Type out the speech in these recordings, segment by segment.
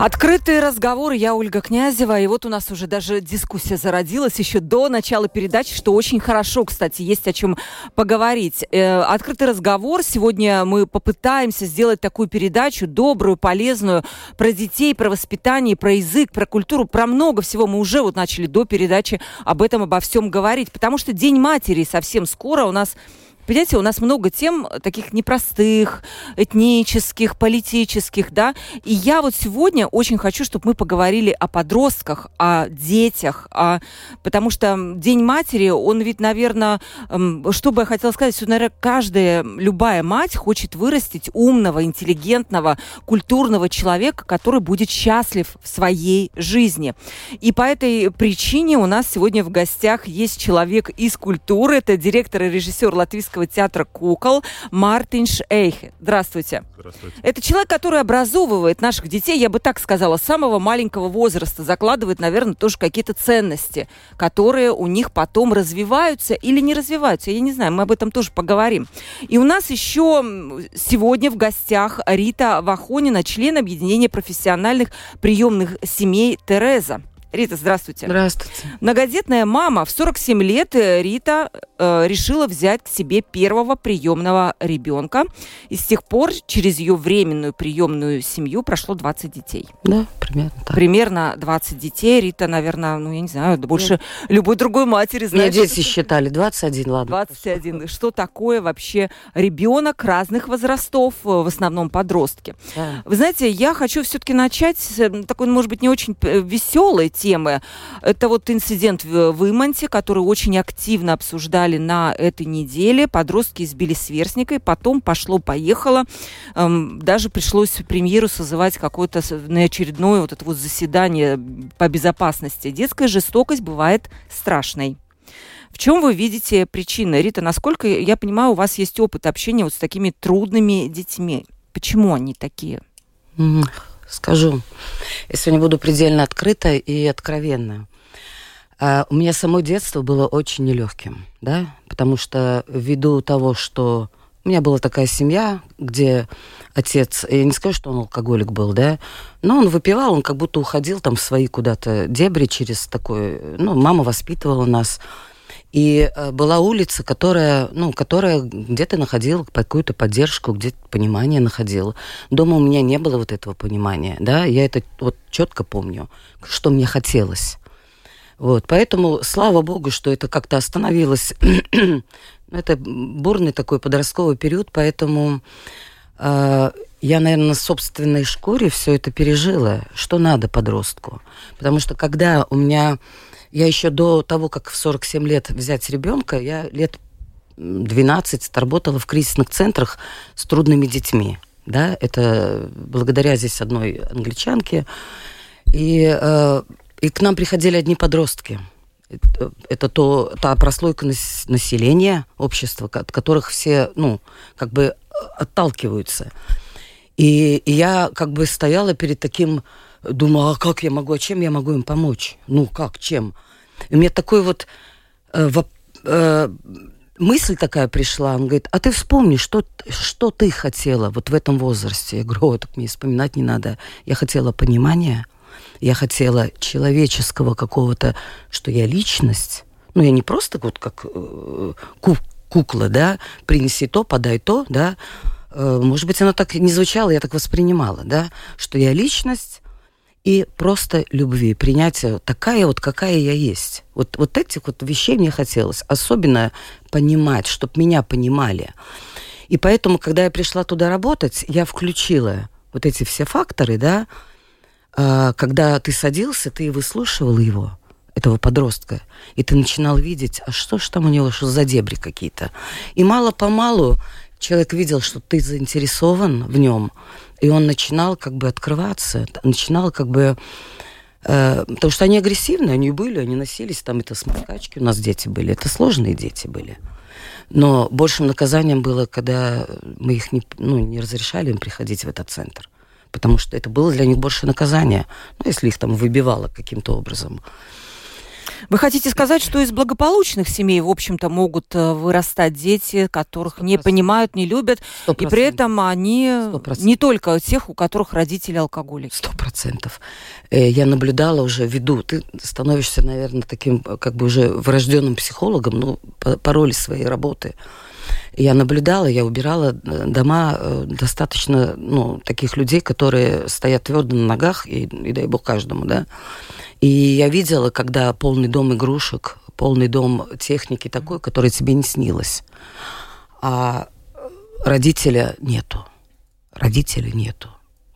Открытые разговоры. Я Ольга Князева. И вот у нас уже даже дискуссия зародилась еще до начала передачи, что очень хорошо, кстати, есть о чем поговорить. Э, открытый разговор. Сегодня мы попытаемся сделать такую передачу добрую, полезную про детей, про воспитание, про язык, про культуру, про много всего. Мы уже вот начали до передачи об этом, обо всем говорить. Потому что День матери совсем скоро у нас Понимаете, у нас много тем таких непростых, этнических, политических, да. И я вот сегодня очень хочу, чтобы мы поговорили о подростках, о детях, о... потому что День матери, он ведь, наверное, что бы я хотела сказать, что, наверное, каждая, любая мать хочет вырастить умного, интеллигентного, культурного человека, который будет счастлив в своей жизни. И по этой причине у нас сегодня в гостях есть человек из культуры, это директор и режиссер Латвийского Мариинского театра кукол Мартинш Эйхе. Здравствуйте. Здравствуйте. Это человек, который образовывает наших детей, я бы так сказала, с самого маленького возраста, закладывает, наверное, тоже какие-то ценности, которые у них потом развиваются или не развиваются. Я не знаю, мы об этом тоже поговорим. И у нас еще сегодня в гостях Рита Вахонина, член объединения профессиональных приемных семей Тереза. Рита, здравствуйте. Здравствуйте. Многодетная мама. В 47 лет э, Рита э, решила взять к себе первого приемного ребенка. И с тех пор через ее временную приемную семью прошло 20 детей. Да, примерно так. Примерно 20 детей. Рита, наверное, ну, я не знаю, больше Нет. любой другой матери знает. Меня дети считали 21, ладно. 21. Что такое вообще ребенок разных возрастов, э, в основном подростки? Да. Вы знаете, я хочу все-таки начать с такой, может быть, не очень э, веселой темы. Это вот инцидент в, в Иманте, который очень активно обсуждали на этой неделе. Подростки избили сверстника, и потом пошло-поехало. Эм, даже пришлось премьеру созывать какое-то на очередное вот это вот заседание по безопасности. Детская жестокость бывает страшной. В чем вы видите причины? Рита, насколько я понимаю, у вас есть опыт общения вот с такими трудными детьми. Почему они такие? Скажу. Я сегодня буду предельно открыта и откровенна. А, у меня само детство было очень нелегким, да, потому что ввиду того, что у меня была такая семья, где отец, я не скажу, что он алкоголик был, да, но он выпивал, он как будто уходил там в свои куда-то дебри через такой, ну, мама воспитывала нас, и э, была улица, которая, ну, которая где-то находила какую-то поддержку, где-то понимание находила. Дома у меня не было вот этого понимания, да, я это вот четко помню, что мне хотелось. Вот, поэтому слава богу, что это как-то остановилось. это бурный такой подростковый период, поэтому э, я, наверное, на собственной шкуре все это пережила, что надо подростку. Потому что когда у меня я еще до того, как в 47 лет взять ребенка, я лет 12 работала в кризисных центрах с трудными детьми. Да, это благодаря здесь одной англичанке. И, э, и к нам приходили одни подростки. Это, это то, та прослойка населения, общества, от которых все, ну, как бы отталкиваются. И, и я как бы стояла перед таким думаю, а как я могу, а чем я могу им помочь? Ну, как, чем? И мне такой вот э, воп, э, мысль такая пришла. Он говорит, а ты вспомни, что, что ты хотела вот в этом возрасте? Я говорю, о, так мне вспоминать не надо. Я хотела понимания, я хотела человеческого какого-то, что я личность. Ну, я не просто вот как э, кукла, да, принеси то, подай то, да. Э, может быть, оно так не звучало, я так воспринимала, да, что я личность, и просто любви, принятия такая вот, какая я есть. Вот, вот этих вот вещей мне хотелось. Особенно понимать, чтобы меня понимали. И поэтому, когда я пришла туда работать, я включила вот эти все факторы, да, а, когда ты садился, ты выслушивал его, этого подростка, и ты начинал видеть, а что ж там у него, что за дебри какие-то. И мало-помалу человек видел, что ты заинтересован в нем, и он начинал как бы открываться, начинал как бы... Э, потому что они агрессивные, они были, они носились, там это сморкачки у нас дети были, это сложные дети были. Но большим наказанием было, когда мы их не, ну, не разрешали им приходить в этот центр. Потому что это было для них больше наказание. Ну, если их там выбивало каким-то образом. Вы хотите сказать, что из благополучных семей, в общем-то, могут э, вырастать дети, которых 100%. не понимают, не любят, 100%. и при этом они 100%. не только тех, у которых родители алкоголики. Сто процентов. Э, я наблюдала уже, веду, ты становишься, наверное, таким как бы уже врожденным психологом, ну, по, по роли своей работы. Я наблюдала, я убирала э, дома достаточно, ну, таких людей, которые стоят твердо на ногах, и, и дай бог каждому, да. И я видела, когда полный дом игрушек, полный дом техники такой, который тебе не снилось. А родителя нету. Родителя нету.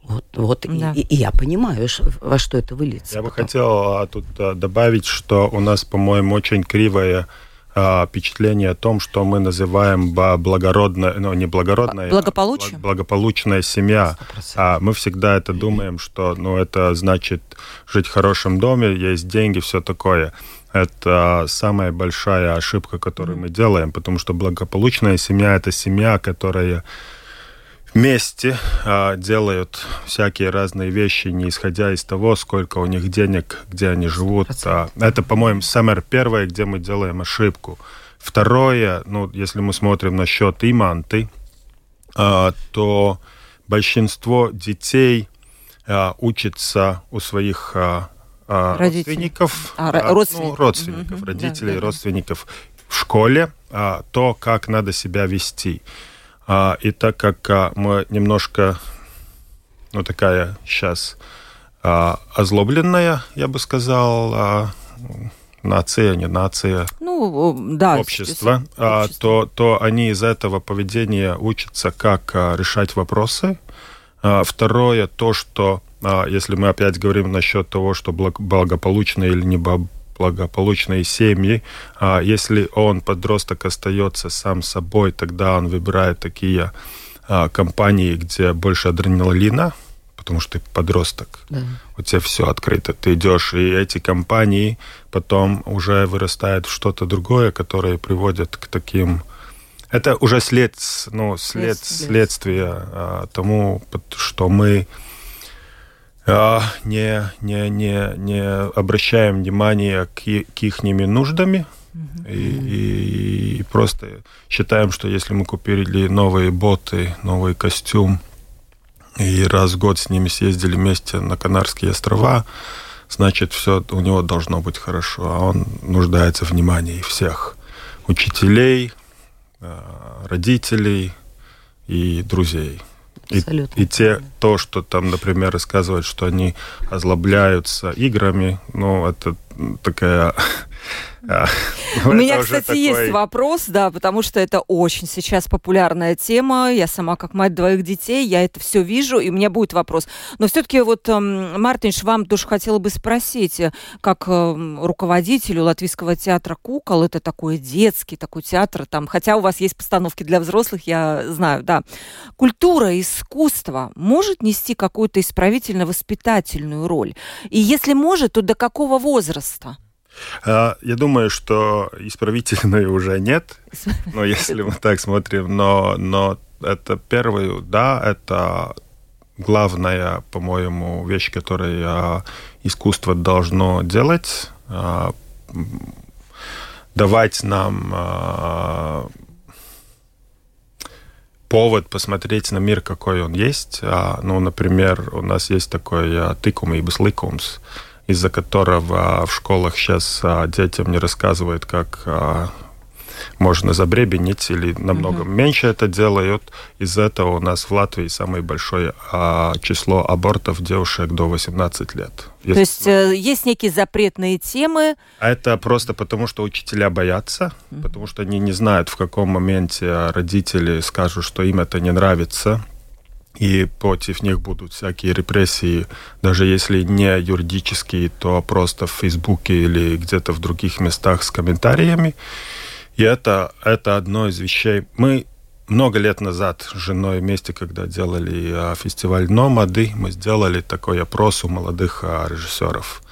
Вот, вот да. и, и я понимаю, во что это выльется. Я потом. бы хотел а, тут а, добавить, что у нас, по-моему, очень кривая впечатление о том, что мы называем благородная, ну не благородная, благополучие, благополучная семья. 100%. А мы всегда это думаем, что, ну это значит жить в хорошем доме, есть деньги, все такое. Это самая большая ошибка, которую мы делаем, потому что благополучная семья это семья, которая вместе а, делают всякие разные вещи, не исходя из того, сколько у них денег, где они живут. А, это, по-моему, самое первое, где мы делаем ошибку. Второе, ну, если мы смотрим на счет иманты, а, то большинство детей а, учатся у своих а, а, родственников, а, а, родственников, ну, родственников угу, родителей, да, да. родственников в школе, а, то, как надо себя вести. А, и так как а, мы немножко, ну такая сейчас а, озлобленная, я бы сказал, нация, не нация, ну, да, общество, а, то, то они из этого поведения учатся, как решать вопросы. Второе, то, что, если мы опять говорим насчет того, что благополучно или не благополучные семьи. А если он, подросток, остается сам собой, тогда он выбирает такие а, компании, где больше адреналина, потому что ты подросток. Да. У тебя все открыто. Ты идешь, и эти компании потом уже вырастают в что-то другое, которое приводит к таким... Это уже след, ну, след, следствие а, тому, что мы не, не, не, не обращаем внимания к, к их нуждами, и, и, и просто считаем, что если мы купили новые боты, новый костюм, и раз в год с ними съездили вместе на Канарские острова, значит, все у него должно быть хорошо. А он нуждается в внимании всех учителей, а, родителей и друзей. Абсолютно. И, и те, то, что там, например, рассказывают, что они озлобляются играми, ну, это такая У ну, меня, кстати, такой... есть вопрос, да, потому что это очень сейчас популярная тема. Я сама как мать двоих детей, я это все вижу, и у меня будет вопрос. Но все-таки вот, эм, Мартинш, вам тоже хотела бы спросить, э, как эм, руководителю Латвийского театра кукол, это такой детский такой театр, там, хотя у вас есть постановки для взрослых, я знаю, да. Культура, искусство может нести какую-то исправительно-воспитательную роль? И если может, то до какого возраста? А, я думаю, что исправительной уже нет, но если мы так смотрим, но, но это первый, да, это главная, по-моему, вещь, которую искусство должно делать, а, давать нам а, повод посмотреть на мир, какой он есть. Ну, например, у нас есть такой тыкум и бесликумс, из-за которого в школах сейчас а, детям не рассказывают, как а, можно забребенить или намного угу. меньше это делают. Из-за этого у нас в Латвии самое большое а, число абортов девушек до 18 лет. Есть, То есть э, есть некие запретные темы? Это просто потому, что учителя боятся, угу. потому что они не знают, в каком моменте родители скажут, что им это не нравится и против них будут всякие репрессии, даже если не юридические, то просто в Фейсбуке или где-то в других местах с комментариями. И это, это одно из вещей. Мы много лет назад с женой вместе, когда делали а, фестиваль «Номады», мы сделали такой опрос у молодых а, режиссеров.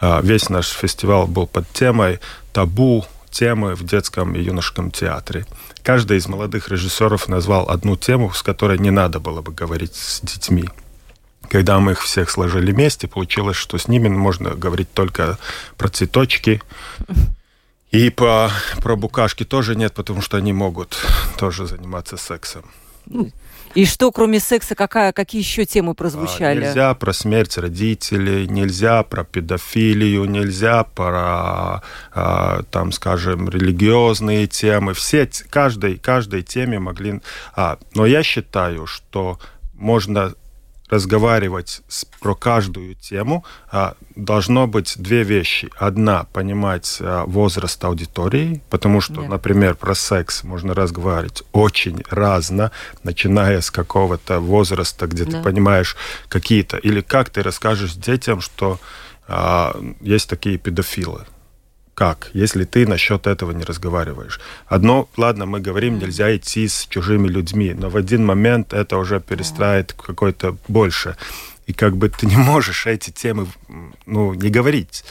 А, весь наш фестиваль был под темой «Табу темы в детском и юношеском театре. Каждый из молодых режиссеров назвал одну тему, с которой не надо было бы говорить с детьми. Когда мы их всех сложили вместе, получилось, что с ними можно говорить только про цветочки. И по, про букашки тоже нет, потому что они могут тоже заниматься сексом. И что, кроме секса, какая, какие еще темы прозвучали? А, нельзя про смерть родителей, нельзя про педофилию, нельзя про, а, там, скажем, религиозные темы. Все, каждой, каждой теме могли... А, но я считаю, что можно разговаривать с, про каждую тему, а, должно быть две вещи. Одна — понимать а, возраст аудитории, потому что, yeah. например, про секс можно разговаривать очень разно, начиная с какого-то возраста, где yeah. ты понимаешь какие-то... Или как ты расскажешь детям, что а, есть такие педофилы как, если ты насчет этого не разговариваешь. Одно, ладно, мы говорим, нельзя идти с чужими людьми, но в один момент это уже перестраивает какой-то больше. И как бы ты не можешь эти темы ну, не говорить.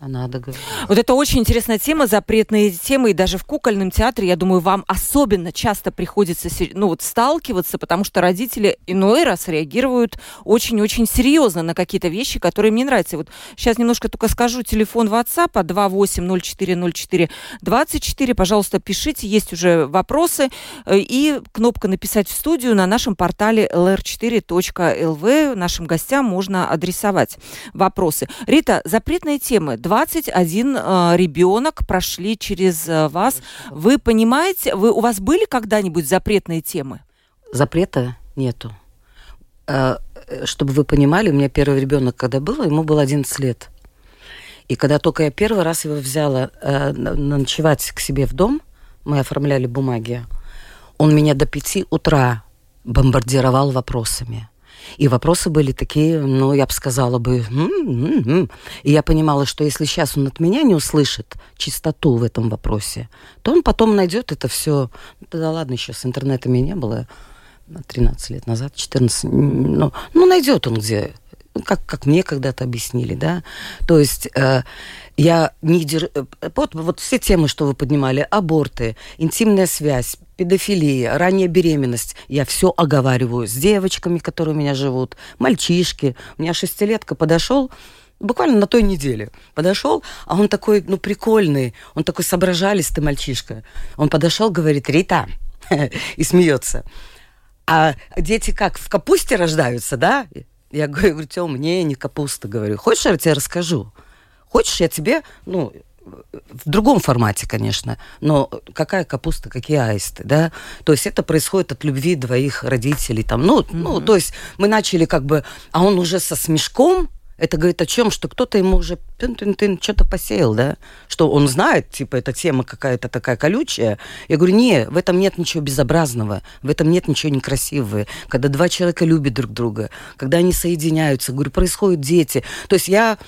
Надо говорить. Вот это очень интересная тема, запретные темы, и даже в кукольном театре, я думаю, вам особенно часто приходится ну, вот, сталкиваться, потому что родители иной раз реагируют очень-очень серьезно на какие-то вещи, которые мне нравятся. Вот сейчас немножко только скажу телефон WhatsApp 28040424. Пожалуйста, пишите, есть уже вопросы. Э, и кнопка «Написать в студию» на нашем портале lr4.lv. Нашим гостям можно адресовать вопросы. Рита, запретные темы – 21 э, ребенок прошли через э, вас. Вы понимаете, вы, у вас были когда-нибудь запретные темы? Запрета нету. Э, чтобы вы понимали, у меня первый ребенок, когда был, ему было 11 лет. И когда только я первый раз его взяла э, ночевать к себе в дом, мы оформляли бумаги, он меня до пяти утра бомбардировал вопросами. И вопросы были такие, ну, я бы сказала бы, м-м-м. и я понимала, что если сейчас он от меня не услышит чистоту в этом вопросе, то он потом найдет это все. Да ладно, еще с интернетами не было. 13 лет назад, 14, ну, ну найдет он где как, как мне когда-то объяснили, да. То есть э, я не дер... Э, вот, вот все темы, что вы поднимали, аборты, интимная связь, педофилия, ранняя беременность, я все оговариваю с девочками, которые у меня живут, мальчишки. У меня шестилетка подошел, буквально на той неделе подошел, а он такой, ну, прикольный, он такой соображалистый мальчишка. Он подошел, говорит, Рита, и смеется. А дети как, в капусте рождаются, да? Я говорю, Тём, мне не капуста, говорю. Хочешь, я тебе расскажу? Хочешь, я тебе, ну, в другом формате, конечно, но какая капуста, какие аисты, да? То есть это происходит от любви двоих родителей, там, ну, mm-hmm. ну, то есть мы начали как бы, а он уже со смешком, это говорит о чем? Что кто-то ему уже что-то посеял, да? Что он знает, типа, эта тема какая-то такая колючая. Я говорю, не, в этом нет ничего безобразного, в этом нет ничего некрасивого. Когда два человека любят друг друга, когда они соединяются, говорю, происходят дети. То есть я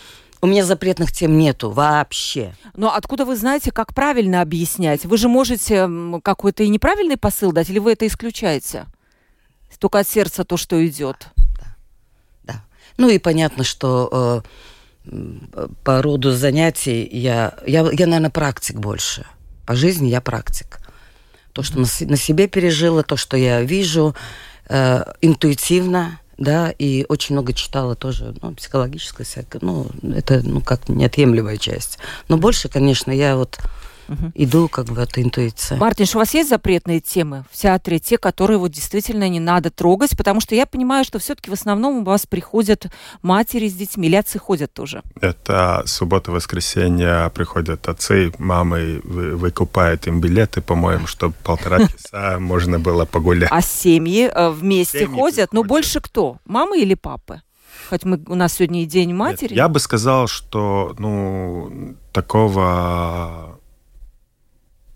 у меня запретных тем нету вообще. Но откуда вы знаете, как правильно объяснять? Вы же можете какой-то и неправильный посыл дать, или вы это исключаете? Только от сердца то, что идет. Ну и понятно, что э, по роду занятий я, я, я, наверное, практик больше. По жизни я практик. То, что на, на себе пережила, то, что я вижу э, интуитивно, да, и очень много читала тоже, ну, психологическое всякое, ну, это, ну, как неотъемлемая часть. Но больше, конечно, я вот Угу. Иду как бы от интуиции. Мартин, у вас есть запретные темы в театре, те, которые вот действительно не надо трогать, потому что я понимаю, что все-таки в основном у вас приходят матери с детьми, или отцы ходят тоже? Это суббота-воскресенье приходят отцы, мамы выкупают им билеты, по-моему, чтобы полтора часа можно было погулять. А семьи э, вместе ходят? Но больше кто? Мамы или папы? Хоть мы, у нас сегодня и День матери. Нет, я бы сказал, что ну, такого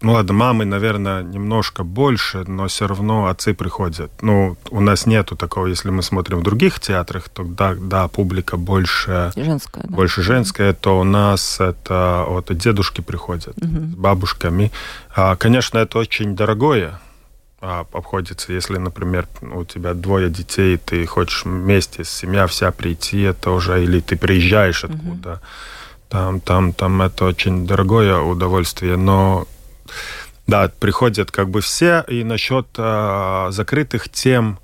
ну ладно, мамы, наверное, немножко больше, но все равно отцы приходят. Ну, у нас нету такого, если мы смотрим в других театрах, то да, да публика больше женская, да. больше женская, то у нас это вот дедушки приходят угу. с бабушками. А, конечно, это очень дорогое а, обходится, если, например, у тебя двое детей, ты хочешь вместе, семья вся прийти, это уже, или ты приезжаешь откуда. Угу Там, там, там это очень дорогое удовольствие, но да, приходят как бы все. И насчет э, закрытых тем,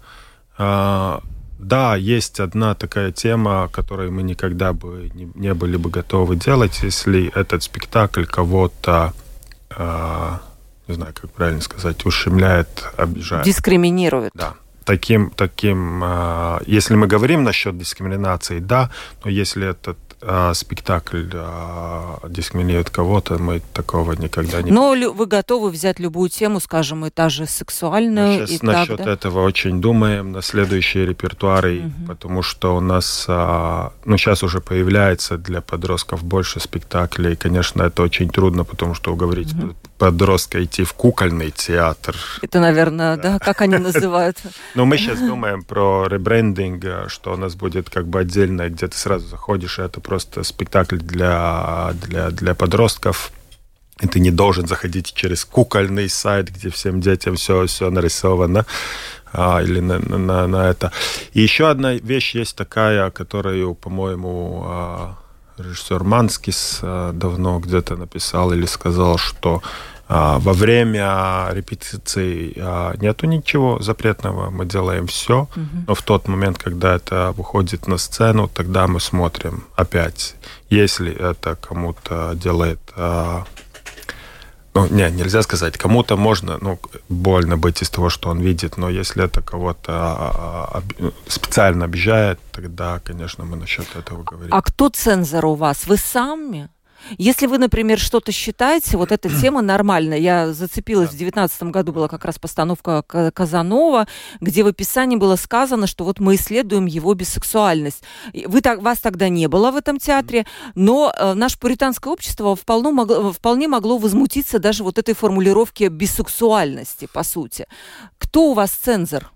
э, да, есть одна такая тема, которой мы никогда бы не, не были бы готовы делать, если этот спектакль кого-то, э, не знаю, как правильно сказать, ушемляет, обижает. Дискриминирует. Да. Таким, таким, э, если мы говорим насчет дискриминации, да, но если этот а, спектакль а, дискриминирует кого-то, мы такого никогда не... Но вы готовы взять любую тему, скажем, и та же сексуальную? Мы сейчас и насчет так, да? этого очень думаем на следующие репертуары, угу. потому что у нас, а, ну, сейчас уже появляется для подростков больше спектаклей. Конечно, это очень трудно, потому что уговорить угу. Подростка идти в кукольный театр. Это, наверное, да, как они называют? Но мы сейчас думаем про ребрендинг, что у нас будет как бы отдельно, где ты сразу заходишь, и это просто спектакль для, для, для подростков. И ты не должен заходить через кукольный сайт, где всем детям все, все нарисовано. А, или на, на, на это. И еще одна вещь есть такая, которую, по-моему, а, режиссер Манскис а, давно где-то написал или сказал, что во время репетиции а, нету ничего запретного, мы делаем все, угу. но в тот момент, когда это выходит на сцену, тогда мы смотрим опять, если это кому-то делает а, ну, не, нельзя сказать. Кому-то можно, ну, больно быть из того, что он видит, но если это кого-то специально обижает, тогда, конечно, мы насчет этого говорим. А кто цензор у вас? Вы сами? Если вы, например, что-то считаете, вот эта тема нормальная. Я зацепилась, в 2019 году была как раз постановка Казанова, где в описании было сказано, что вот мы исследуем его бисексуальность. Вы, так, вас тогда не было в этом театре, но э, наше пуританское общество вполне могло, вполне могло возмутиться даже вот этой формулировке бисексуальности, по сути. Кто у вас цензор?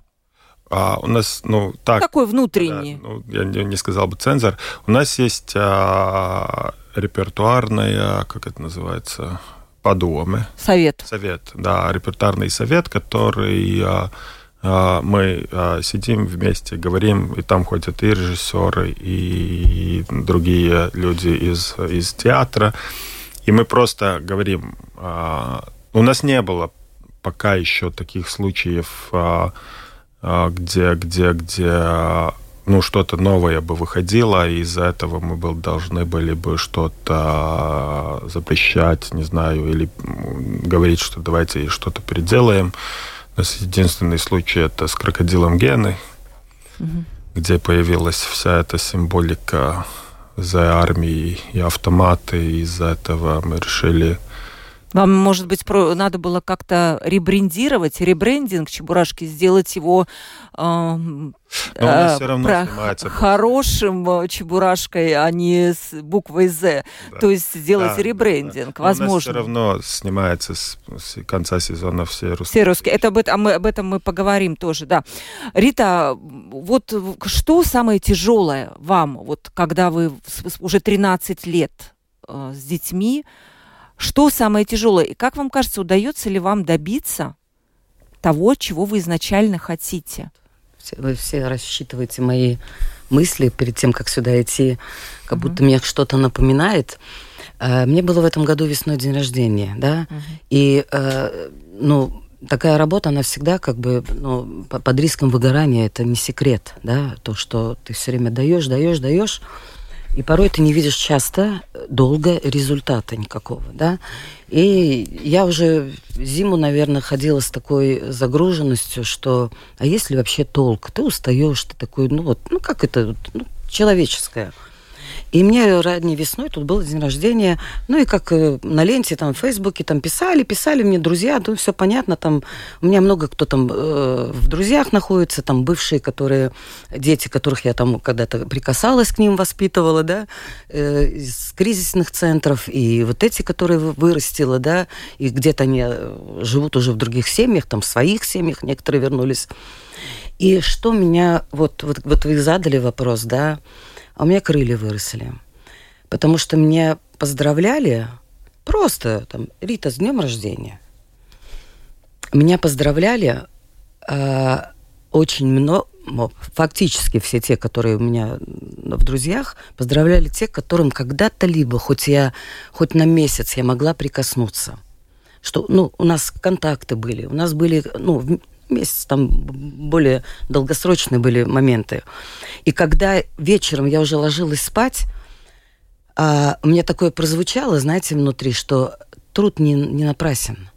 А, у нас, ну, так... Какой внутренний? Да, ну, я не, не сказал бы цензор. У нас есть а, репертуарная, как это называется, подумы. Совет. Совет, да, репертуарный совет, который а, а, мы а, сидим вместе, говорим, и там ходят и режиссеры, и, другие люди из, из театра, и мы просто говорим, у нас не было пока еще таких случаев, где, где, где ну, что-то новое бы выходило, и из-за этого мы бы, должны были бы что-то запрещать, не знаю, или говорить, что давайте что-то переделаем. У нас единственный случай это с крокодилом Гены, угу. где появилась вся эта символика за армией и автоматы, и из-за этого мы решили вам, может быть, про... надо было как-то ребрендировать, ребрендинг Чебурашки, сделать его э, э, про... хорошим э, Чебурашкой, а не с буквой «З». Да. То есть сделать да, ребрендинг, да. возможно. У нас все равно снимается с, с конца сезона все русские. Все русские. Это об, этом, мы, об этом мы поговорим тоже, да. Рита, вот что самое тяжелое вам, вот когда вы уже 13 лет э, с детьми, что самое тяжелое? И как вам кажется, удается ли вам добиться того, чего вы изначально хотите? Вы все рассчитываете мои мысли перед тем, как сюда идти, как угу. будто мне что-то напоминает. Э, мне было в этом году весной день рождения, да, угу. и, э, ну, такая работа, она всегда как бы ну, под риском выгорания, это не секрет, да, то, что ты все время даешь, даешь, даешь, и порой ты не видишь часто, долго результата никакого, да. И я уже зиму, наверное, ходила с такой загруженностью, что а есть ли вообще толк? Ты устаешь, ты такой, ну вот, ну как это, ну, человеческое. И мне ранней весной тут был день рождения, ну и как э, на ленте, там, в Фейсбуке, там писали, писали мне друзья, ну все понятно, там, у меня много кто там э, в друзьях находится, там, бывшие, которые, дети, которых я там когда-то прикасалась к ним, воспитывала, да, э, из кризисных центров, и вот эти, которые вырастила, да, и где-то они э, живут уже в других семьях, там, в своих семьях, некоторые вернулись. И что меня, вот, вот, вот вы задали вопрос, да, а у меня крылья выросли. Потому что меня поздравляли просто там, Рита, с днем рождения. Меня поздравляли э, очень много, фактически все те, которые у меня в друзьях, поздравляли тех, которым когда-то либо, хоть я, хоть на месяц я могла прикоснуться. Что, ну, у нас контакты были, у нас были, ну, месяц там более долгосрочные были моменты. И когда вечером я уже ложилась спать, а, мне такое прозвучало, знаете, внутри, что труд не, не напрасен.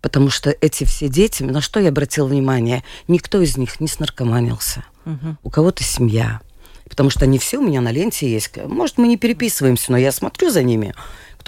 Потому что эти все дети, на что я обратила внимание, никто из них не снаркоманился. Угу. У кого-то семья. Потому что они все у меня на ленте есть. Может, мы не переписываемся, но я смотрю за ними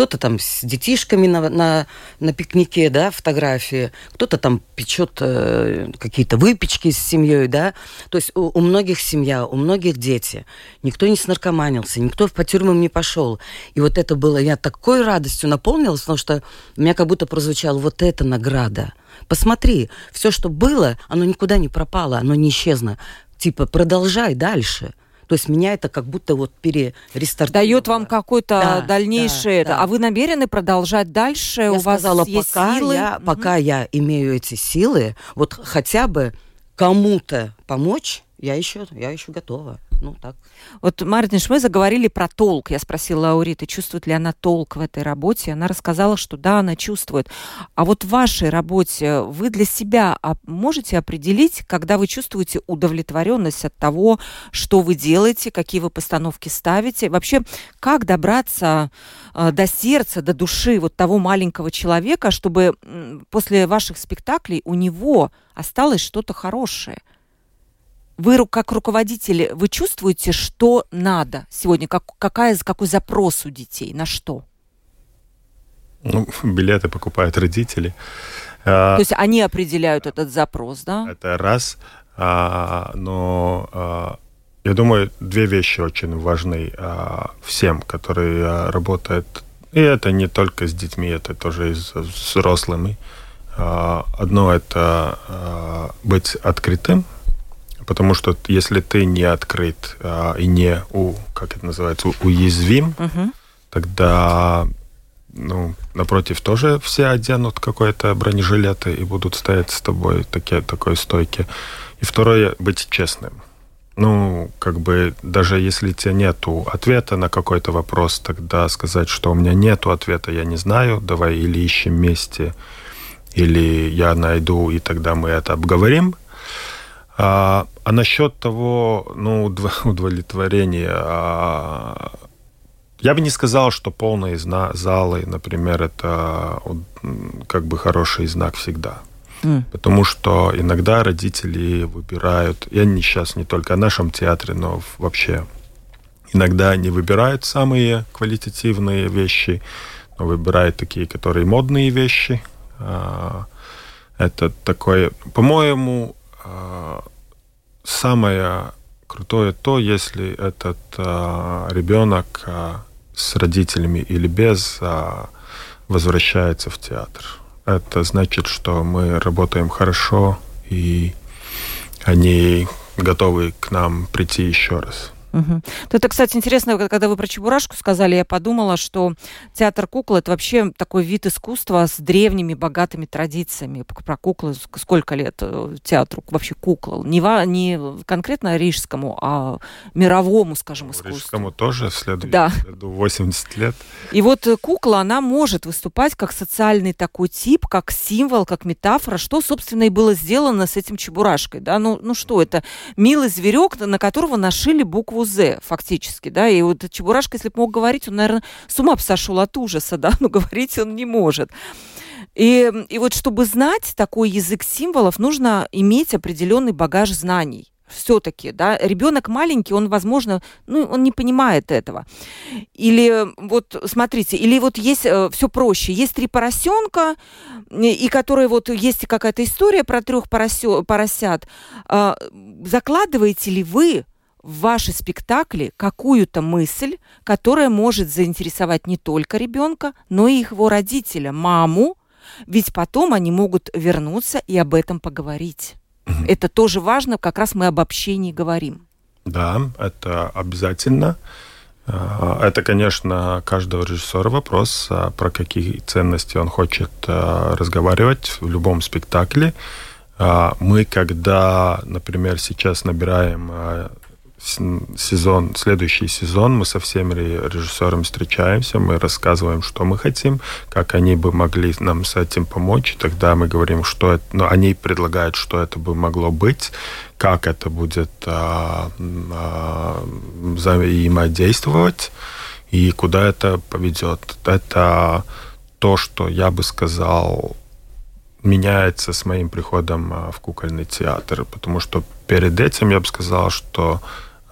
кто-то там с детишками на, на, на пикнике, да, фотографии, кто-то там печет э, какие-то выпечки с семьей, да. То есть у, у многих семья, у многих дети. Никто не снаркоманился, никто по тюрьмам не пошел. И вот это было, я такой радостью наполнилась, потому что у меня как будто прозвучало вот эта награда. Посмотри, все, что было, оно никуда не пропало, оно не исчезло. Типа, продолжай дальше. То есть меня это как будто вот перерестартовало. Дает вам какой-то да, дальнейший... Да, да. А вы намерены продолжать дальше? Я У сказала, вас есть пока силы? Я, угу. Пока я имею эти силы, вот хотя бы кому-то помочь, я еще, я еще готова ну так. Вот, Мартин, мы заговорили про толк. Я спросила Лауриты, чувствует ли она толк в этой работе. Она рассказала, что да, она чувствует. А вот в вашей работе вы для себя можете определить, когда вы чувствуете удовлетворенность от того, что вы делаете, какие вы постановки ставите? Вообще, как добраться э, до сердца, до души вот того маленького человека, чтобы после ваших спектаклей у него осталось что-то хорошее? Вы как руководители, вы чувствуете, что надо сегодня? Как, какая, какой запрос у детей? На что? Ну, билеты покупают родители. А, То есть они определяют этот запрос, да? Это раз. А, но а, я думаю, две вещи очень важны всем, которые работают. И это не только с детьми, это тоже и с взрослыми. Одно это быть открытым, потому что если ты не открыт а, и не у, как это называется, уязвим, угу. тогда ну, напротив тоже все оденут какое-то бронежилеты и будут стоять с тобой такие, такой стойки. И второе, быть честным. Ну, как бы, даже если у тебя нету ответа на какой-то вопрос, тогда сказать, что у меня нету ответа, я не знаю, давай или ищем вместе, или я найду, и тогда мы это обговорим. А, а насчет того, ну, удовлетворения, а, я бы не сказал, что полные залы, например, это как бы хороший знак всегда. Mm. Потому что иногда родители выбирают, я не сейчас не только о нашем театре, но вообще иногда они выбирают самые квалитативные вещи, но выбирают такие, которые модные вещи. А, это такое, по-моему, самое крутое то, если этот а, ребенок а, с родителями или без а, возвращается в театр. Это значит, что мы работаем хорошо, и они готовы к нам прийти еще раз. Угу. Это, кстати, интересно, когда вы про Чебурашку сказали, я подумала, что театр кукол это вообще такой вид искусства с древними богатыми традициями. Про куклы сколько лет э, театру вообще кукол? Не, во, не конкретно рижскому, а мировому, скажем, ну, искусству. Рижскому тоже в следующем да. году 80 лет. И вот э, кукла, она может выступать как социальный такой тип, как символ, как метафора, что, собственно, и было сделано с этим Чебурашкой. Да? Ну, ну что, это милый зверек, на которого нашили букву букву «З» фактически, да, и вот Чебурашка, если бы мог говорить, он, наверное, с ума бы сошел от ужаса, да, но говорить он не может. И, и вот чтобы знать такой язык символов, нужно иметь определенный багаж знаний все-таки, да, ребенок маленький, он, возможно, ну, он не понимает этого. Или вот, смотрите, или вот есть э, все проще. Есть три поросенка, и которые вот есть какая-то история про трех поросё, поросят. Э, закладываете ли вы в ваши спектакли какую-то мысль, которая может заинтересовать не только ребенка, но и его родителя, маму, ведь потом они могут вернуться и об этом поговорить. Угу. Это тоже важно, как раз мы об общении говорим. Да, это обязательно. А, это, конечно, каждого режиссера вопрос, а, про какие ценности он хочет а, разговаривать в любом спектакле. Мы, когда, например, сейчас набираем сезон, следующий сезон, мы со всеми режиссерами встречаемся, мы рассказываем, что мы хотим, как они бы могли нам с этим помочь. Тогда мы говорим, что это, ну, они предлагают, что это бы могло быть, как это будет а, а, взаимодействовать и куда это поведет. Это то, что я бы сказал меняется с моим приходом а, в кукольный театр, потому что перед этим я бы сказал, что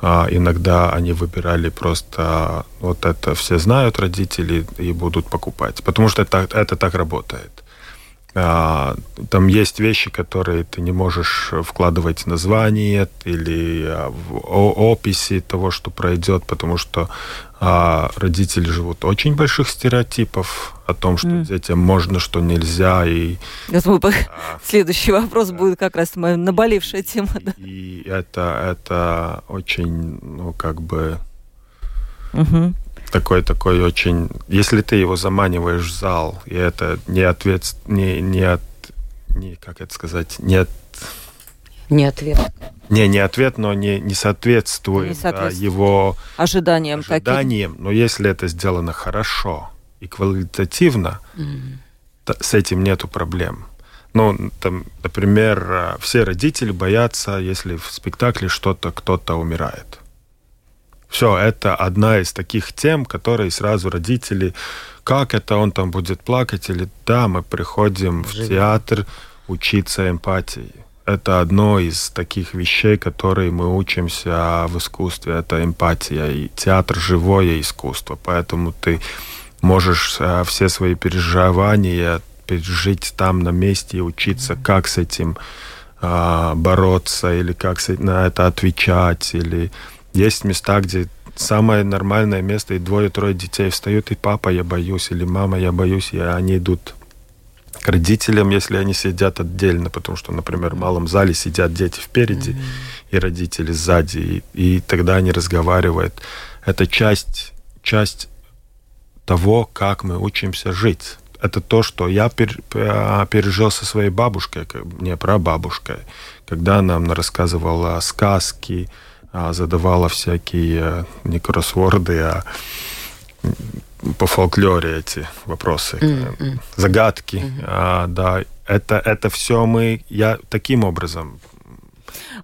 иногда они выбирали просто вот это все знают родители и будут покупать, потому что это, это так работает. А, там есть вещи, которые ты не можешь вкладывать название или в описи того, что пройдет, потому что а родители живут очень больших стереотипов о том, что mm. детям можно, что нельзя. И, а, следующий вопрос да. будет как раз моя наболевшая тема. Да. И это, это очень, ну, как бы... Mm-hmm. Такой, такой очень... Если ты его заманиваешь в зал, и это не ответ... Не, не от... Не, как это сказать? Не от не ответ. Не, не ответ, но не, не соответствует, не соответствует. его ожиданиям. ожиданиям. Таким. Но если это сделано хорошо и квалитативно, mm. с этим нету проблем. Ну, там, например, э, все родители боятся, если в спектакле что-то кто-то умирает. Все, это одна из таких тем, которые сразу родители, как это он там будет плакать, или да, мы приходим Живи. в театр учиться эмпатии это одно из таких вещей, которые мы учимся в искусстве. Это эмпатия. И театр – живое искусство. Поэтому ты можешь э, все свои переживания пережить там на месте и учиться, как с этим а, бороться или как на это отвечать. Или есть места, где самое нормальное место, и двое-трое детей встают, и папа, я боюсь, или мама, я боюсь, и они идут к родителям, если они сидят отдельно, потому что, например, в малом зале сидят дети впереди mm-hmm. и родители сзади, и, и тогда они разговаривают. Это часть, часть того, как мы учимся жить. Это то, что я а, пережил со своей бабушкой, не прабабушкой, когда она нам рассказывала сказки, задавала всякие э, не кроссворды, а по фольклоре эти вопросы, mm-hmm. загадки, mm-hmm. а, да, это это все мы я таким образом.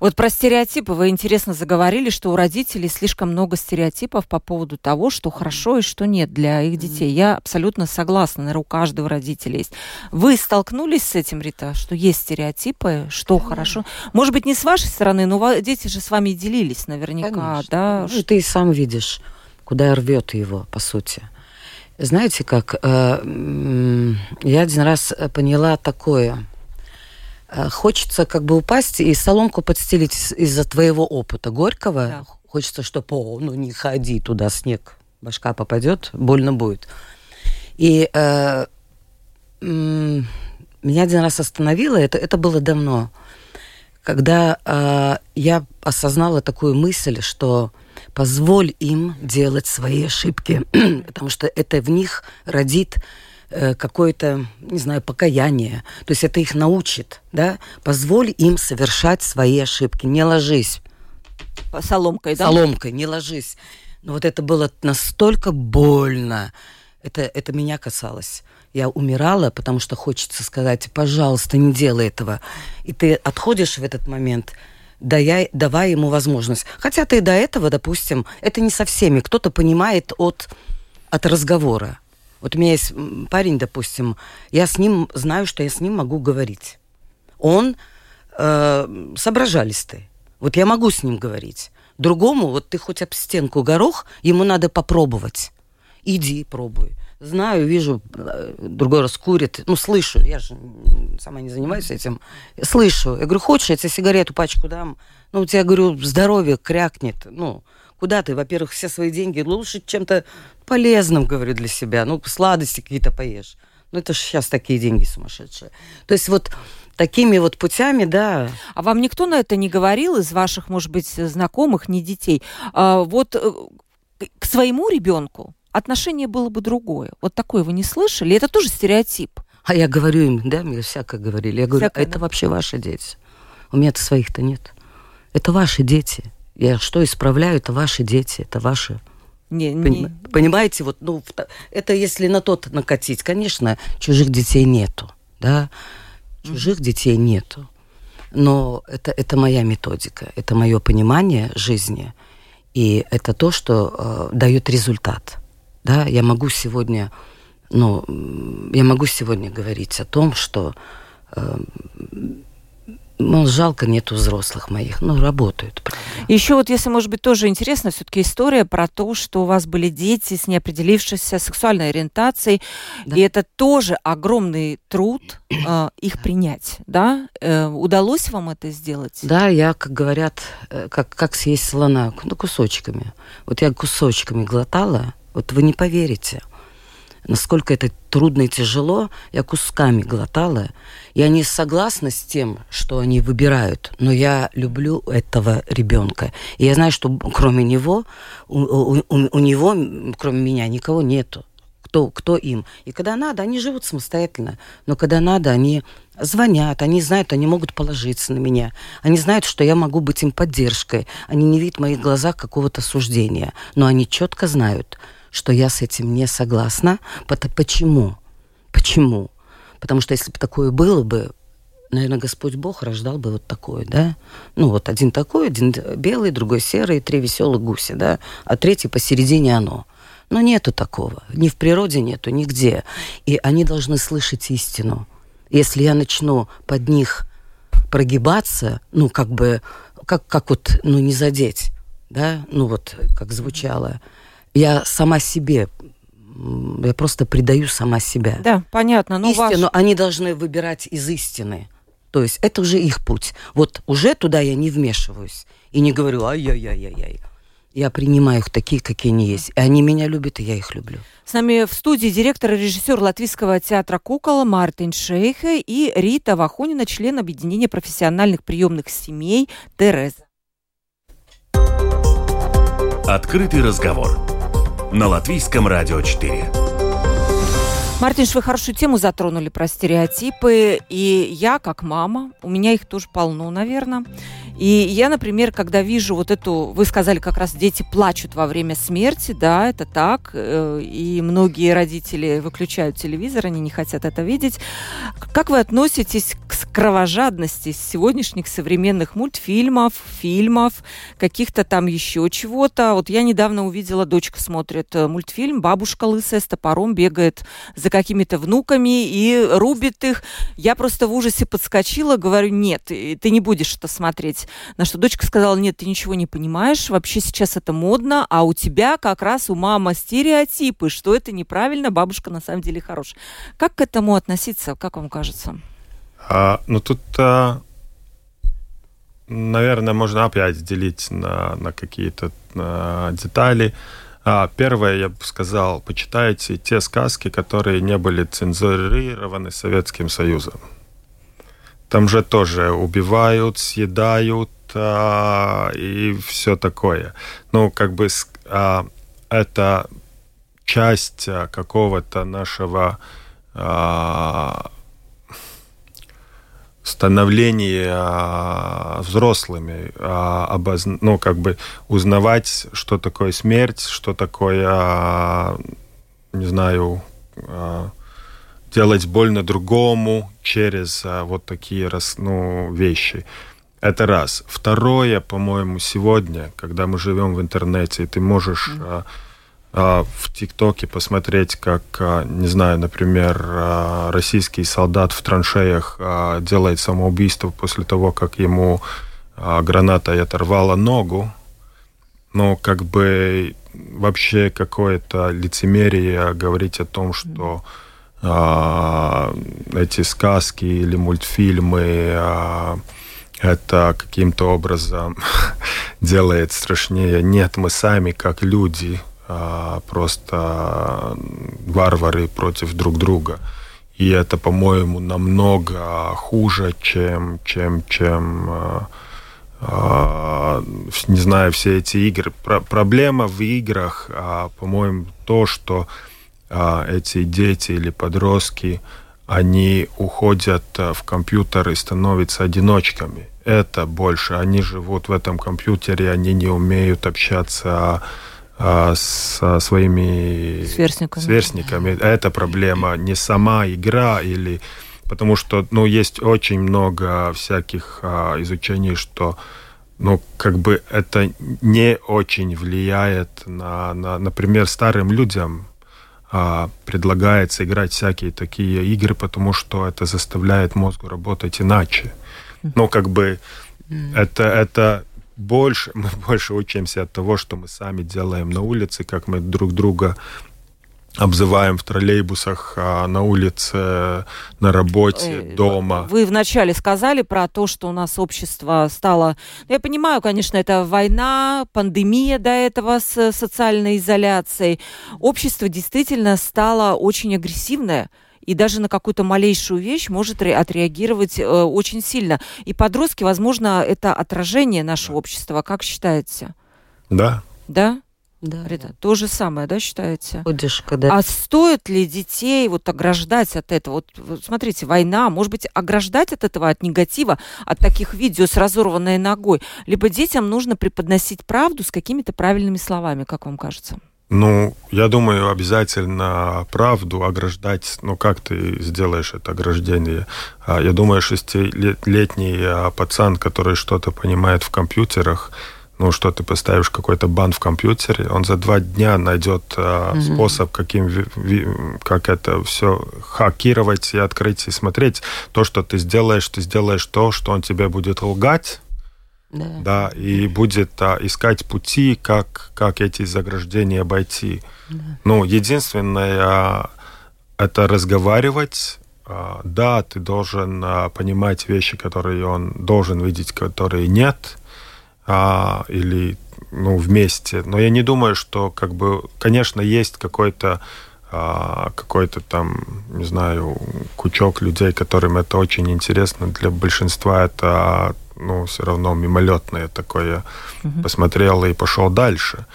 Вот про стереотипы вы интересно заговорили, что у родителей слишком много стереотипов по поводу того, что хорошо и что нет для их детей. Я абсолютно согласна, наверное, у каждого родителя есть. Вы столкнулись с этим, Рита, что есть стереотипы, что хорошо? Может быть, не с вашей стороны, но дети же с вами делились наверняка, Конечно. да? Ну, ты и сам видишь, куда рвет его, по сути. Знаете как, э, я один раз поняла такое. Э, хочется как бы упасть и соломку подстелить из-за твоего опыта горького. Да. Хочется, чтобы, о, ну не ходи туда, снег, башка попадет, больно будет. И э, меня один раз остановило, это, это было давно, когда э, я осознала такую мысль, что позволь им делать свои ошибки, потому что это в них родит какое-то, не знаю, покаяние. То есть это их научит, да? Позволь им совершать свои ошибки. Не ложись. Соломкой, да? Соломкой, не ложись. Но вот это было настолько больно. Это, это меня касалось. Я умирала, потому что хочется сказать, пожалуйста, не делай этого. И ты отходишь в этот момент – дая, давая ему возможность. Хотя ты до этого, допустим, это не со всеми. Кто-то понимает от, от разговора. Вот у меня есть парень, допустим, я с ним знаю, что я с ним могу говорить. Он э, соображалистый. Вот я могу с ним говорить. Другому, вот ты хоть об стенку горох, ему надо попробовать. Иди, пробуй знаю, вижу, э, другой раз курит, ну, слышу, я же сама не занимаюсь этим, слышу. Я говорю, хочешь, я тебе сигарету пачку дам? Ну, у тебя, говорю, здоровье крякнет, ну, куда ты? Во-первых, все свои деньги лучше чем-то полезным, говорю, для себя. Ну, сладости какие-то поешь. Ну, это же сейчас такие деньги сумасшедшие. То есть вот такими вот путями, да. А вам никто на это не говорил из ваших, может быть, знакомых, не детей? А, вот э, к своему ребенку отношение было бы другое. Вот такое вы не слышали? Это тоже стереотип. А я говорю им, да, мне всякое говорили. Я говорю, всякое, это да? вообще ваши дети. У меня-то своих-то нет. Это ваши дети. Я что исправляю, это ваши дети, это ваши. Не, не... Понимаете, вот, ну, это если на тот накатить, конечно, чужих детей нету, да, чужих mm-hmm. детей нету. Но это, это моя методика, это мое понимание жизни, и это то, что э, дает результат. Да, я могу сегодня, ну, я могу сегодня говорить о том, что э, ну, жалко нету взрослых моих, ну, работают. Правда. Еще вот, если, может быть, тоже интересно, все-таки история про то, что у вас были дети с неопределившейся сексуальной ориентацией, да. и это тоже огромный труд э, их принять, да? Э, удалось вам это сделать? Да, я, как говорят, э, как, как съесть слона, ну, кусочками. Вот я кусочками глотала, вот вы не поверите – насколько это трудно и тяжело, я кусками глотала. Я не согласна с тем, что они выбирают, но я люблю этого ребенка. И я знаю, что кроме него, у, у, у него, кроме меня, никого нету. Кто, кто им. И когда надо, они живут самостоятельно. Но когда надо, они звонят, они знают, они могут положиться на меня. Они знают, что я могу быть им поддержкой. Они не видят в моих глазах какого-то суждения. Но они четко знают, что я с этим не согласна. Почему? Почему? Потому что если бы такое было бы, наверное, Господь Бог рождал бы вот такое, да? Ну, вот один такой, один белый, другой серый, три веселых гуся, да? А третий посередине оно. Но нету такого. Ни в природе нету, нигде. И они должны слышать истину. Если я начну под них прогибаться, ну, как бы, как, как вот, ну, не задеть, да? Ну, вот, как звучало – я сама себе я просто предаю сама себя. Да, понятно. Но Истину ваш... они должны выбирать из истины. То есть это уже их путь. Вот уже туда я не вмешиваюсь. И не говорю, ай-яй-яй-яй-яй. Я принимаю их такие, какие они есть. И они меня любят, и я их люблю. С нами в студии директор и режиссер Латвийского театра «Кукол» Мартин Шейхе и Рита Вахунина, член объединения профессиональных приемных семей «Тереза». Открытый разговор на Латвийском радио 4. Мартин, вы хорошую тему затронули про стереотипы. И я, как мама, у меня их тоже полно, наверное. И я, например, когда вижу вот эту, вы сказали, как раз дети плачут во время смерти, да, это так, э, и многие родители выключают телевизор, они не хотят это видеть. Как вы относитесь к кровожадности сегодняшних современных мультфильмов, фильмов, каких-то там еще чего-то? Вот я недавно увидела, дочка смотрит э, мультфильм, бабушка лысая с топором бегает за какими-то внуками и рубит их. Я просто в ужасе подскочила, говорю, нет, ты не будешь это смотреть делать. На что дочка сказала, нет, ты ничего не понимаешь, вообще сейчас это модно, а у тебя как раз у мамы стереотипы, что это неправильно, бабушка на самом деле хорошая. Как к этому относиться, как вам кажется? А, ну тут, а, наверное, можно опять делить на, на какие-то на детали. А, первое, я бы сказал, почитайте те сказки, которые не были цензурированы Советским Союзом. Там же тоже убивают, съедают а, и все такое. Ну, как бы а, это часть а, какого-то нашего а, становления а, взрослыми, а, обоз... ну, как бы узнавать, что такое смерть, что такое, а, не знаю, а, делать больно другому через а, вот такие раз, ну, вещи. Это раз. Второе, по-моему, сегодня, когда мы живем в интернете, ты можешь а, а, в ТикТоке посмотреть, как, а, не знаю, например, а, российский солдат в траншеях а, делает самоубийство после того, как ему а, гранатой оторвала ногу. Но как бы вообще какое-то лицемерие говорить о том, что mm а, эти сказки или мультфильмы а, это каким-то образом делает страшнее. Нет, мы сами как люди а, просто варвары против друг друга. И это, по-моему, намного хуже, чем, чем, чем не знаю, все эти игры. Про проблема в играх, по-моему, то, что а, эти дети или подростки, они уходят э, в компьютер и становятся одиночками. Это больше. Они живут в этом компьютере, они не умеют общаться а, со своими сверстниками. сверстниками. Это проблема не сама игра или потому что ну есть очень много всяких а, изучений, что ну, как бы это не очень влияет на, на например, старым людям а, предлагается играть всякие такие игры, потому что это заставляет мозгу работать иначе. Ну, как бы это, это больше, мы больше учимся от того, что мы сами делаем на улице, как мы друг друга обзываем в троллейбусах, а на улице, на работе, дома. Вы вначале сказали про то, что у нас общество стало... Ну, я понимаю, конечно, это война, пандемия до этого с социальной изоляцией. Общество действительно стало очень агрессивное и даже на какую-то малейшую вещь может отреагировать э, очень сильно. И подростки, возможно, это отражение нашего общества. Как считаете? Да. Да? Да. Рита, то же самое, да, считаете? Ходишка, да. А стоит ли детей вот ограждать от этого? Вот смотрите, война, может быть, ограждать от этого, от негатива, от таких видео с разорванной ногой? Либо детям нужно преподносить правду с какими-то правильными словами, как вам кажется? Ну, я думаю, обязательно правду ограждать. Ну, как ты сделаешь это ограждение? А, я думаю, шестилетний а, пацан, который что-то понимает в компьютерах, ну, что ты поставишь какой-то бан в компьютере, он за два дня найдет э, mm-hmm. способ, каким, как это все хакировать и открыть и смотреть. То, что ты сделаешь, ты сделаешь то, что он тебе будет лгать, да, да и будет а, искать пути, как, как эти заграждения обойти. Да. Ну, единственное, а, это разговаривать, а, да, ты должен а, понимать вещи, которые он должен видеть, которые нет, а, или ну, вместе. Но я не думаю, что как бы, конечно, есть какой-то а, какой-то там, не знаю, кучок людей, которым это очень интересно. Для большинства это ну, все равно мимолетное такое. Угу. Посмотрел и пошел дальше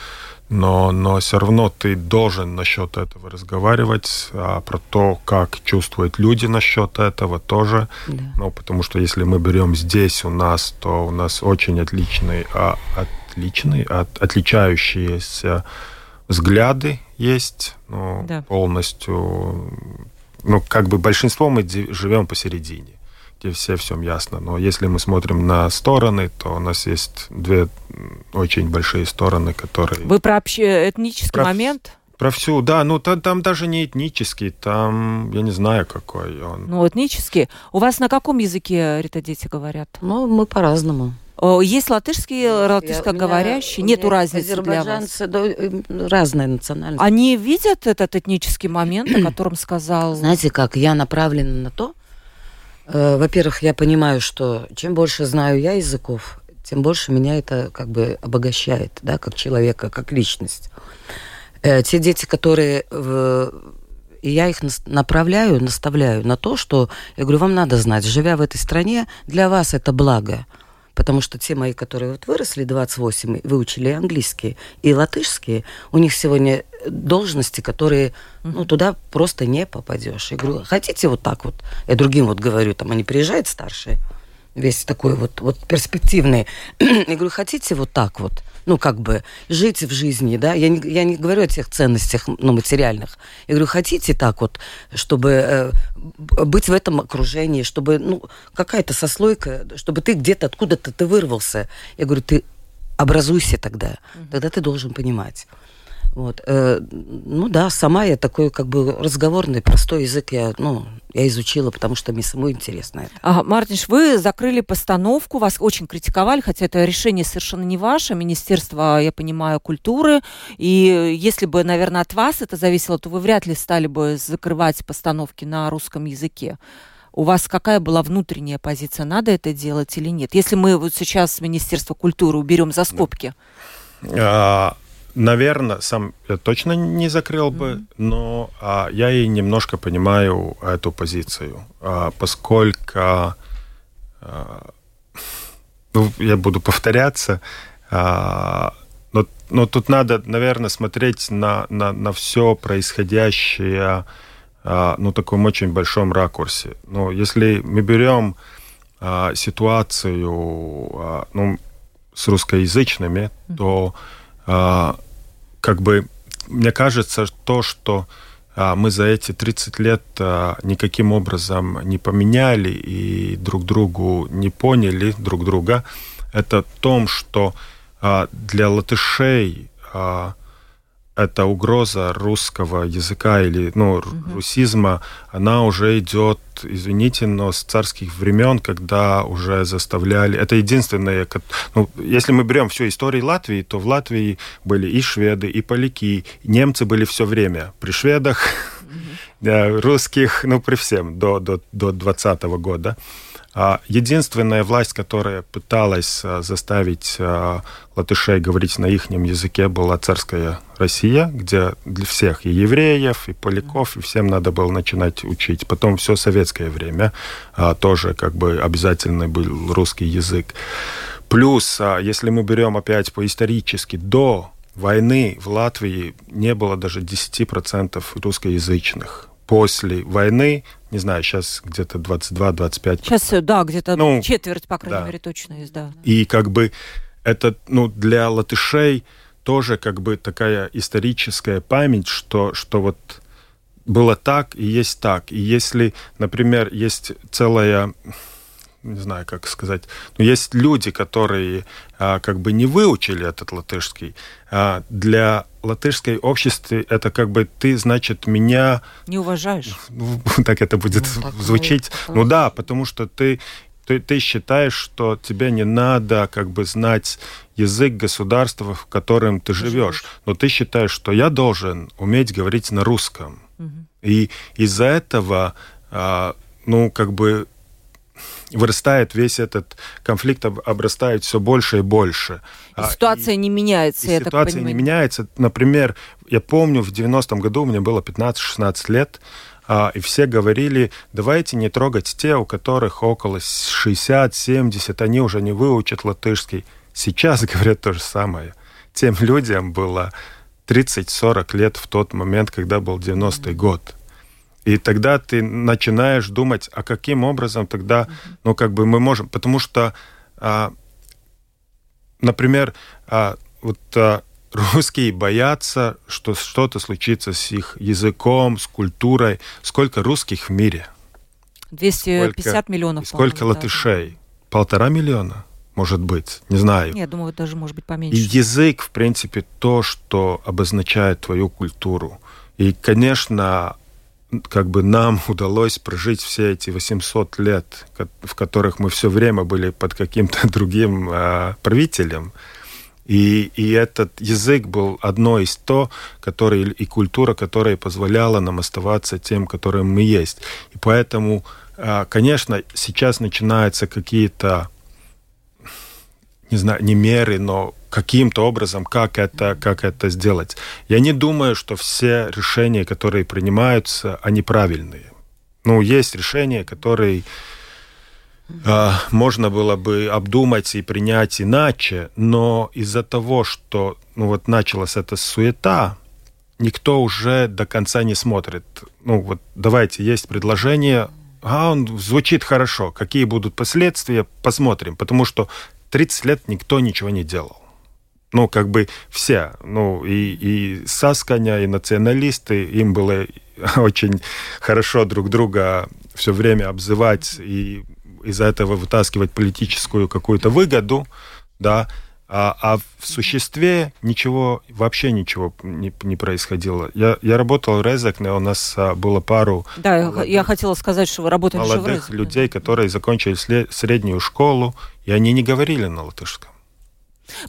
но, но все равно ты должен насчет этого разговаривать, а про то, как чувствуют люди насчет этого тоже. Да. Ну, потому что если мы берем здесь у нас, то у нас очень отличные, а, отличные, от, отличающиеся взгляды есть, ну, да. полностью, ну, как бы большинство мы живем посередине где все всем ясно. Но если мы смотрим на стороны, то у нас есть две очень большие стороны, которые... Вы про общеэтнический про... момент? Про всю, да, ну там, там даже не этнический, там я не знаю какой он. Ну этнический. У вас на каком языке, Рита, дети говорят? Ну, мы по-разному. Есть латышские, латышскоговорящие? Нету разницы для вас? Да, разные национальности. Они видят этот этнический момент, о котором сказал... Знаете как, я направлена на то, во-первых, я понимаю, что чем больше знаю я языков, тем больше меня это как бы обогащает, да, как человека, как личность. Э, те дети, которые и я их направляю, наставляю на то, что я говорю, вам надо знать, живя в этой стране, для вас это благо. Потому что те мои, которые вот выросли 28, выучили английский и латышский, у них сегодня должности, которые, ну, туда просто не попадешь. Я говорю, хотите вот так вот? Я другим вот говорю, там они приезжают старшие, весь такой вот, вот перспективный. Я говорю, хотите вот так вот? Ну, как бы жить в жизни, да? Я не, я не говорю о тех ценностях, ну, материальных. Я говорю, хотите так вот, чтобы э, быть в этом окружении, чтобы, ну, какая-то сослойка, чтобы ты где-то откуда-то ты вырвался. Я говорю, ты образуйся тогда. Тогда ты должен понимать. Вот. Э, ну да, сама я такой как бы разговорный, простой язык я, ну, я изучила, потому что мне самой интересно это. Ага, Мартинш, вы закрыли постановку, вас очень критиковали, хотя это решение совершенно не ваше, Министерство, я понимаю, культуры, и если бы, наверное, от вас это зависело, то вы вряд ли стали бы закрывать постановки на русском языке. У вас какая была внутренняя позиция, надо это делать или нет? Если мы вот сейчас Министерство культуры уберем за скобки. А, Наверное, сам я точно не закрыл бы, mm-hmm. но а, я и немножко понимаю эту позицию, а, поскольку а, ну, я буду повторяться, а, но, но тут надо, наверное, смотреть на, на, на все происходящее ну, таком очень большом ракурсе. Но если мы берем ситуацию ну, с русскоязычными, то как бы мне кажется, то, что мы за эти 30 лет никаким образом не поменяли и друг другу не поняли друг друга, это в том, что для латышей эта угроза русского языка или ну, угу. русизма, она уже идет, извините, но с царских времен, когда уже заставляли... Это единственное... Ну, если мы берем всю историю Латвии, то в Латвии были и шведы, и поляки, и немцы были все время. При шведах, угу. русских, ну, при всем, до, до, до 20 -го года. Единственная власть, которая пыталась а, заставить а, латышей говорить на их языке, была царская Россия, где для всех и евреев, и поляков, и всем надо было начинать учить. Потом все советское время тоже как бы обязательно был русский язык. Плюс, если мы берем опять по исторически, до войны в Латвии не было даже 10% русскоязычных после войны, не знаю, сейчас где-то 22-25. Сейчас, да, где-то ну, четверть, по крайней да. мере, точно есть, да. И как бы это, ну, для латышей тоже как бы такая историческая память, что, что вот было так и есть так. И если, например, есть целая не знаю, как сказать, но есть люди, которые а, как бы не выучили этот латышский. А, для латышской общества это как бы ты, значит, меня... Не уважаешь. Ну, так это будет ну, так звучить. Ну да, потому что ты, ты, ты считаешь, что тебе не надо как бы знать язык государства, в котором ты живешь. Но ты считаешь, что я должен уметь говорить на русском. Угу. И из-за этого, а, ну, как бы вырастает весь этот конфликт, обрастает все больше и больше. И а, ситуация и, не меняется, и я ситуация так понимаю. не меняется. Например, я помню, в 90-м году мне было 15-16 лет, а, и все говорили, давайте не трогать те, у которых около 60-70, они уже не выучат латышский. Сейчас говорят то же самое. Тем людям было 30-40 лет в тот момент, когда был 90-й год. И тогда ты начинаешь думать, а каким образом тогда, ну, как бы мы можем, потому что, а, например, а, вот а, русские боятся, что что-то случится с их языком, с культурой. Сколько русских в мире? 250 сколько, миллионов. Сколько латышей? Да. Полтора миллиона? Может быть, не знаю. Я думаю, даже может быть поменьше. И язык, в принципе, то, что обозначает твою культуру. И, конечно, как бы нам удалось прожить все эти 800 лет, в которых мы все время были под каким-то другим э, правителем. И, и этот язык был одно из то, который, и культура, которая позволяла нам оставаться тем, которым мы есть. И поэтому, э, конечно, сейчас начинаются какие-то, не знаю, не меры, но каким-то образом, как это, как это сделать. Я не думаю, что все решения, которые принимаются, они правильные. Ну, есть решения, которые э, можно было бы обдумать и принять иначе, но из-за того, что ну, вот началась эта суета, никто уже до конца не смотрит. Ну, вот давайте, есть предложение, а он звучит хорошо, какие будут последствия, посмотрим, потому что 30 лет никто ничего не делал ну, как бы все, ну, и, и Сасканя, и националисты, им было очень хорошо друг друга все время обзывать и из-за этого вытаскивать политическую какую-то выгоду, да, а, а в существе ничего, вообще ничего не, не происходило. Я, я работал в Резекне, у нас а, было пару... Да, молодых, я хотела сказать, что вы работали молодых в Резекне. людей, которые закончили среднюю школу, и они не говорили на латышском.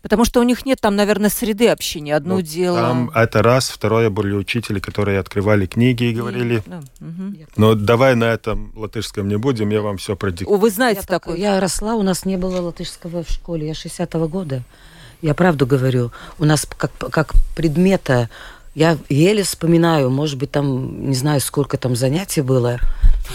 Потому что у них нет там, наверное, среды общения. Одно ну, дело. Там это раз. Второе были учители, которые открывали книги и говорили. Да. Угу. Но давай на этом латышском не будем, я вам все продиктую. Вы знаете я такое? Я росла, у нас не было латышского в школе. Я 60-го года. Я правду говорю. У нас как, как предмета Я еле вспоминаю, может быть, там, не знаю, сколько там занятий было.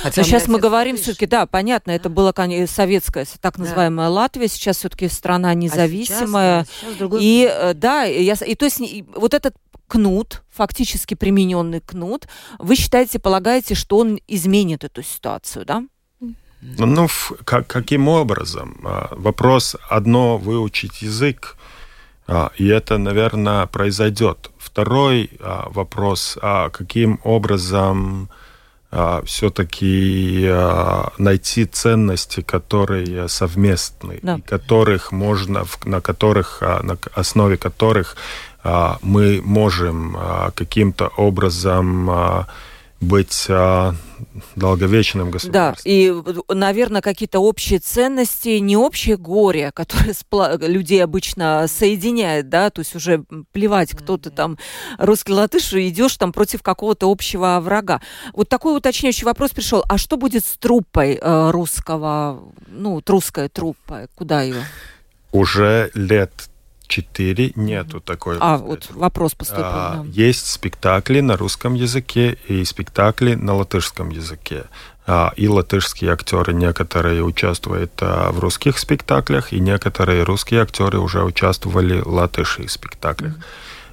Хотя Но сейчас мы говорим все-таки, да, понятно, это была советская, так называемая да. Латвия, сейчас все-таки страна независимая. А сейчас, да, сейчас и э, да, я, и то есть вот этот кнут, фактически примененный кнут, вы считаете, полагаете, что он изменит эту ситуацию, да? Ну, ну как, каким образом? А, вопрос одно выучить язык, а, и это, наверное, произойдет. Второй а, вопрос, каким образом все-таки найти ценности, которые совместны, да. которых можно, на которых, на основе которых мы можем каким-то образом быть долговечным государством. Да, и, наверное, какие-то общие ценности, не общее горе, которое людей обычно соединяет, да, то есть уже плевать, кто ты там, русский латыш, идешь там против какого-то общего врага. Вот такой уточняющий вопрос пришел. А что будет с труппой э, русского, ну, русская труппа, куда ее? Уже лет четыре нету такой. А, вот вопрос поступил. А, да. Есть спектакли на русском языке и спектакли на латышском языке. А, и латышские актеры некоторые участвуют а, в русских спектаклях, и некоторые русские актеры уже участвовали в латышских спектаклях. Mm-hmm.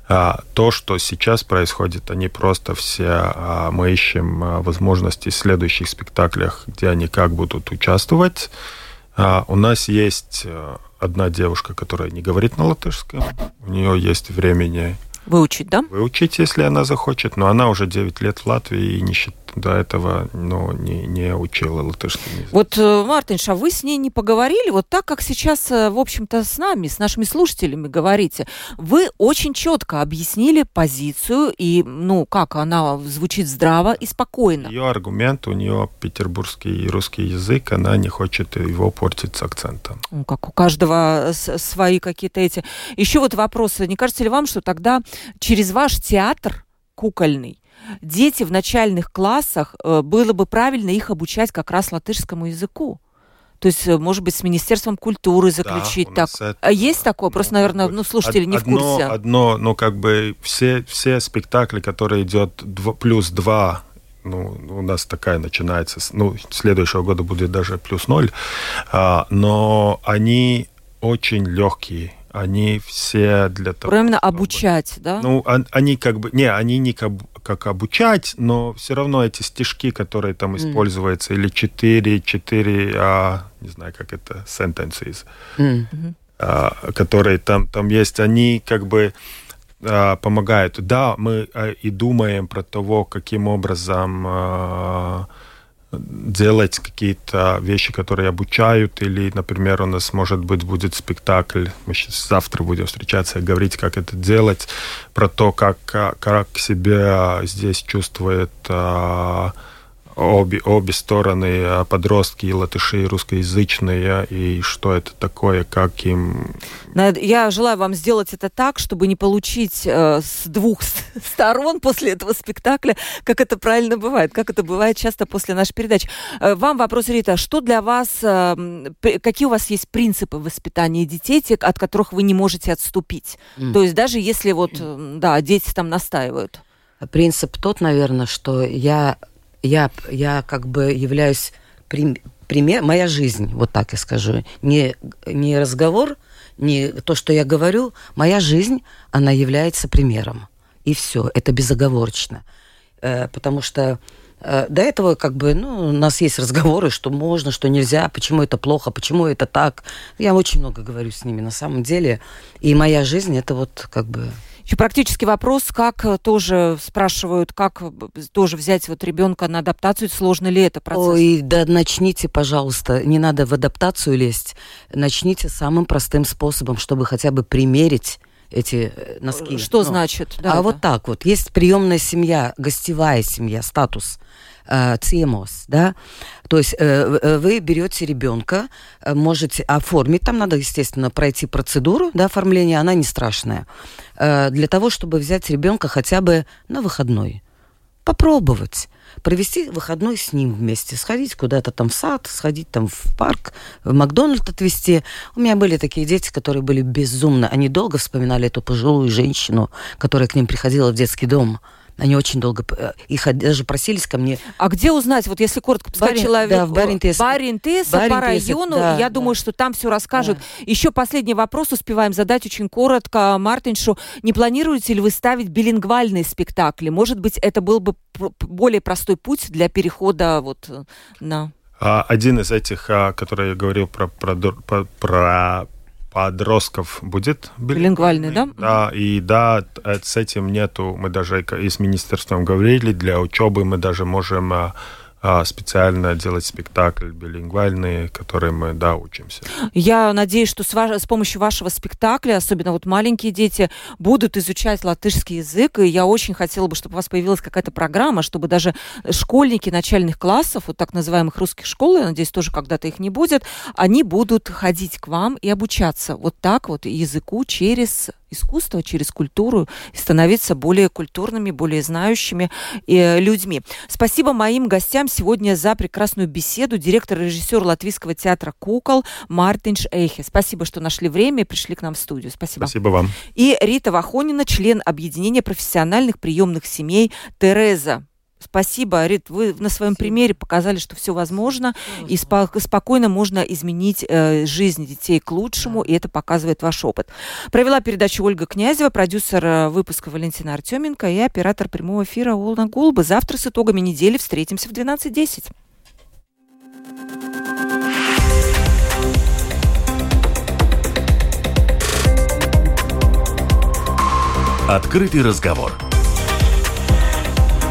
А, то, что сейчас происходит, они просто все, а, мы ищем а, возможности в следующих спектаклях, где они как будут участвовать. А, у нас есть э, одна девушка, которая не говорит на латышском. У нее есть времени Выучить, да? Выучить, если она захочет. Но она уже 9 лет в Латвии и не считает до этого ну, не, не учила латышский язык. Вот, э, Мартинш, а вы с ней не поговорили? Вот так, как сейчас, э, в общем-то, с нами, с нашими слушателями говорите. Вы очень четко объяснили позицию и, ну, как она звучит здраво и спокойно. Ее аргумент, у нее петербургский и русский язык, она не хочет его портить с акцентом. Ну, как у каждого свои какие-то эти... Еще вот вопросы. Не кажется ли вам, что тогда через ваш театр кукольный дети в начальных классах, э, было бы правильно их обучать как раз латышскому языку. То есть, э, может быть, с Министерством культуры заключить да, так. Это, а есть такое? Просто, наверное, ну, слушатели не в курсе. Одно, ну, как бы все, все спектакли, которые идет плюс два ну, у нас такая начинается, ну, следующего года будет даже плюс ноль, а, но они очень легкие они все для того... Именно чтобы... обучать, да? Ну, они как бы... Не, они не как, как обучать, но все равно эти стишки, которые там mm. используются, или четыре, четыре, а, не знаю, как это, sentences, mm. а, которые там, там есть, они как бы а, помогают. Да, мы а, и думаем про того, каким образом... А, делать какие-то вещи, которые обучают, или, например, у нас, может быть, будет спектакль, мы сейчас завтра будем встречаться и говорить, как это делать, про то, как, как себя здесь чувствует а, обе, обе стороны, а, подростки и латыши, русскоязычные, и что это такое, как им... Я желаю вам сделать это так, чтобы не получить э, с двух сторон после этого спектакля, как это правильно бывает, как это бывает часто после нашей передачи. Э, вам вопрос, Рита, что для вас, э, какие у вас есть принципы воспитания детей, те, от которых вы не можете отступить? Mm. То есть даже если вот, да, дети там настаивают. Принцип тот, наверное, что я я, я как бы являюсь пример, моя жизнь, вот так я скажу, не, не разговор, не то, что я говорю, моя жизнь, она является примером. И все, это безоговорочно. Э, потому что э, до этого как бы, ну, у нас есть разговоры, что можно, что нельзя, почему это плохо, почему это так. Я очень много говорю с ними на самом деле. И моя жизнь это вот как бы еще практический вопрос, как э, тоже спрашивают, как э, тоже взять вот ребенка на адаптацию, сложно ли это процесс? Ой, да начните, пожалуйста, не надо в адаптацию лезть, начните самым простым способом, чтобы хотя бы примерить эти э, носки. Что ну, значит? Да, а это. вот так вот. Есть приемная семья, гостевая семья, статус э, ЦМОС, да, то есть э, вы берете ребенка, можете оформить, там надо, естественно, пройти процедуру, да, оформления, она не страшная, э, для того, чтобы взять ребенка хотя бы на выходной. попробовать провести выходной с ним вместе, сходить куда-то там в сад, сходить там в парк, в Макдональд отвезти. У меня были такие дети, которые были безумно, они долго вспоминали эту пожилую женщину, которая к ним приходила в детский дом. Они очень долго, э, их даже просились ко мне. А где узнать, вот если коротко Барин, человек... Да, в Баринтесе. Баринтеса, по Баринтеса, району, да, я да. думаю, что там все расскажут. Еще последний вопрос успеваем задать очень коротко Мартиншу. Не планируете ли вы ставить билингвальные спектакли? Может быть, это был бы более простой путь для перехода вот э, на... А Один из этих, а, который я говорил про, про, про- про подростков, будет Билингвальный, да? Да, и да, с этим нету, мы даже и с министерством говорили, для учебы мы даже можем а, специально делать спектакль билингвальный, который мы, да, учимся. Я надеюсь, что с, ваш- с помощью вашего спектакля, особенно вот маленькие дети, будут изучать латышский язык. И я очень хотела бы, чтобы у вас появилась какая-то программа, чтобы даже школьники начальных классов, вот так называемых русских школ, я надеюсь, тоже когда-то их не будет, они будут ходить к вам и обучаться вот так вот языку через искусство, через культуру и становиться более культурными, более знающими э, людьми. Спасибо моим гостям сегодня за прекрасную беседу. Директор и режиссер Латвийского театра «Кукол» Мартинш Эйхе. Спасибо, что нашли время и пришли к нам в студию. Спасибо. Спасибо вам. И Рита Вахонина, член объединения профессиональных приемных семей «Тереза». Спасибо, Рит, вы на своем примере показали, что все возможно, и спо- спокойно можно изменить э, жизнь детей к лучшему, и это показывает ваш опыт. Провела передачу Ольга Князева, продюсер э, выпуска Валентина Артеменко и оператор прямого эфира Олна Гулба. Завтра с итогами недели встретимся в 12.10. Открытый разговор.